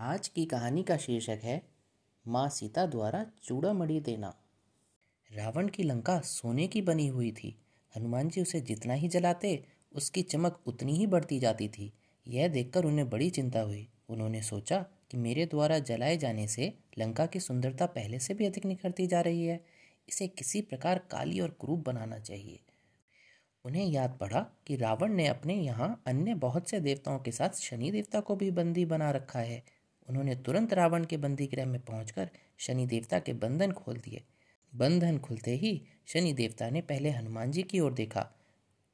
आज की कहानी का शीर्षक है, माँ सीता द्वारा चूड़ामणि देना। रावण की लंका सोने की बनी हुई थी। हनुमान जी उसे जितना ही जलाते, उसकी चमक उतनी ही बढ़ती जाती थी। यह देखकर उन्हें बड़ी चिंता हुई। उन्होंने सोचा कि मेरे द्वारा जलाए जाने से लंका की सुंदरता पहले से भी अधिक निखरती जा रही है। इसे किसी प्रकार काली और क्रूप बनाना चाहिए। उन्हें याद पड़ा कि रावण ने अपने यहाँ अन्य बहुत से देवताओं के साथ शनि देवता को भी बंदी बना रखा है। उन्होंने तुरंत रावण के बंदी गृह में पहुंचकर शनि देवता के बंधन खोल दिए। बंधन खुलते ही शनि देवता ने पहले हनुमान जी की ओर देखा।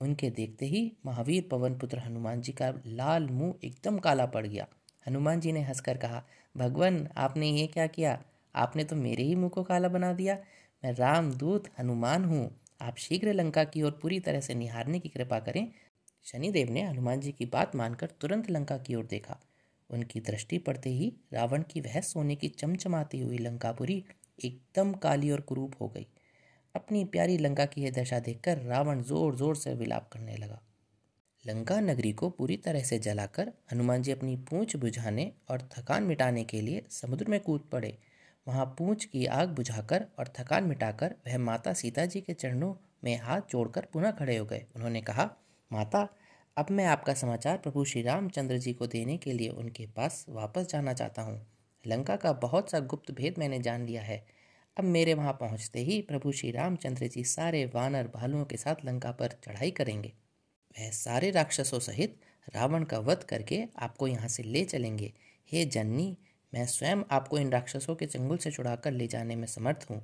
उनके देखते ही महावीर पवन पुत्र हनुमान जी का लाल मुँह एकदम काला पड़ गया। हनुमान जी ने हंसकर कहा, भगवान, आपने ये क्या किया? आपने तो मेरे ही मुँह को काला बना दिया। मैं रामदूत हनुमान हूँ। आप शीघ्र लंका की ओर पूरी तरह से निहारने की कृपा करें। शनिदेव ने हनुमान जी की बात मानकर तुरंत लंका की ओर देखा। उनकी दृष्टि पड़ते ही रावण की वह सोने की चमचमाती हुई लंकापुरी एकदम काली और कुरूप हो गई। अपनी प्यारी लंका की यह दशा देखकर रावण ज़ोर ज़ोर से विलाप करने लगा। लंका नगरी को पूरी तरह से जलाकर हनुमान जी अपनी पूंछ बुझाने और थकान मिटाने के लिए समुद्र में कूद पड़े। वहाँ पूंछ की आग बुझाकर और थकान मिटाकर वह माता सीता जी के चरणों में हाथ जोड़कर पुनः खड़े हो गए। उन्होंने कहा, माता अब मैं आपका समाचार प्रभु श्री रामचंद्र जी को देने के लिए उनके पास वापस जाना चाहता हूँ। लंका का बहुत सा गुप्त भेद मैंने जान लिया है। अब मेरे वहाँ पहुँचते ही प्रभु श्री रामचंद्र जी सारे वानर भालुओं के साथ लंका पर चढ़ाई करेंगे। वह सारे राक्षसों सहित रावण का वध करके आपको यहाँ से ले चलेंगे। हे जननी, मैं स्वयं आपको इन राक्षसों के चंगुल से छुड़ाकर ले जाने में समर्थ हूँ,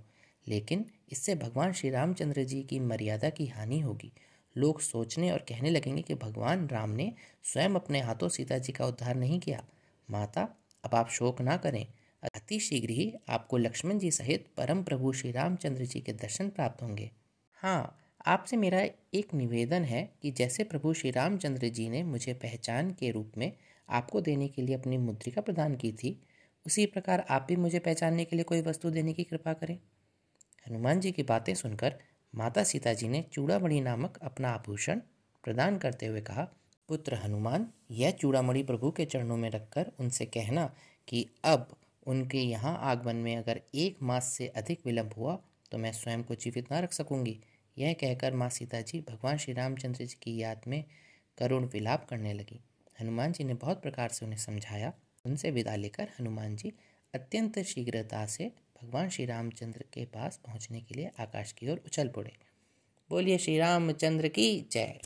लेकिन इससे भगवान श्री रामचंद्र जी की मर्यादा की हानि होगी। लोग सोचने और कहने लगेंगे कि भगवान राम ने स्वयं अपने हाथों सीता जी का उद्धार नहीं किया। माता, अब आप शोक ना करें। अति शीघ्र ही आपको लक्ष्मण जी सहित परम प्रभु श्री रामचंद्र जी के दर्शन प्राप्त होंगे। हाँ आपसे मेरा एक निवेदन है कि जैसे प्रभु श्री रामचंद्र जी ने मुझे पहचान के रूप में आपको देने के लिए अपनी मुद्रिका प्रदान की थी, उसी प्रकार आप भी मुझे पहचानने के लिए कोई वस्तु देने की कृपा करें। हनुमान जी की बातें सुनकर माता सीता जी ने चूड़ामणि नामक अपना आभूषण प्रदान करते हुए कहा, पुत्र हनुमान, यह चूड़ामणि प्रभु के चरणों में रखकर उनसे कहना कि अब उनके यहाँ आगमन में अगर एक मास से अधिक विलंब हुआ तो मैं स्वयं को जीवित न रख सकूँगी। यह कहकर माँ सीता जी भगवान श्री रामचंद्र जी की याद में करुण विलाप करने लगी। हनुमान जी ने बहुत प्रकार से उन्हें समझाया। उनसे विदा लेकर हनुमान जी अत्यंत शीघ्रता से भगवान श्री रामचंद्र के पास पहुँचने के लिए आकाश की ओर उछल पड़े। बोलिए श्री रामचंद्र की जय।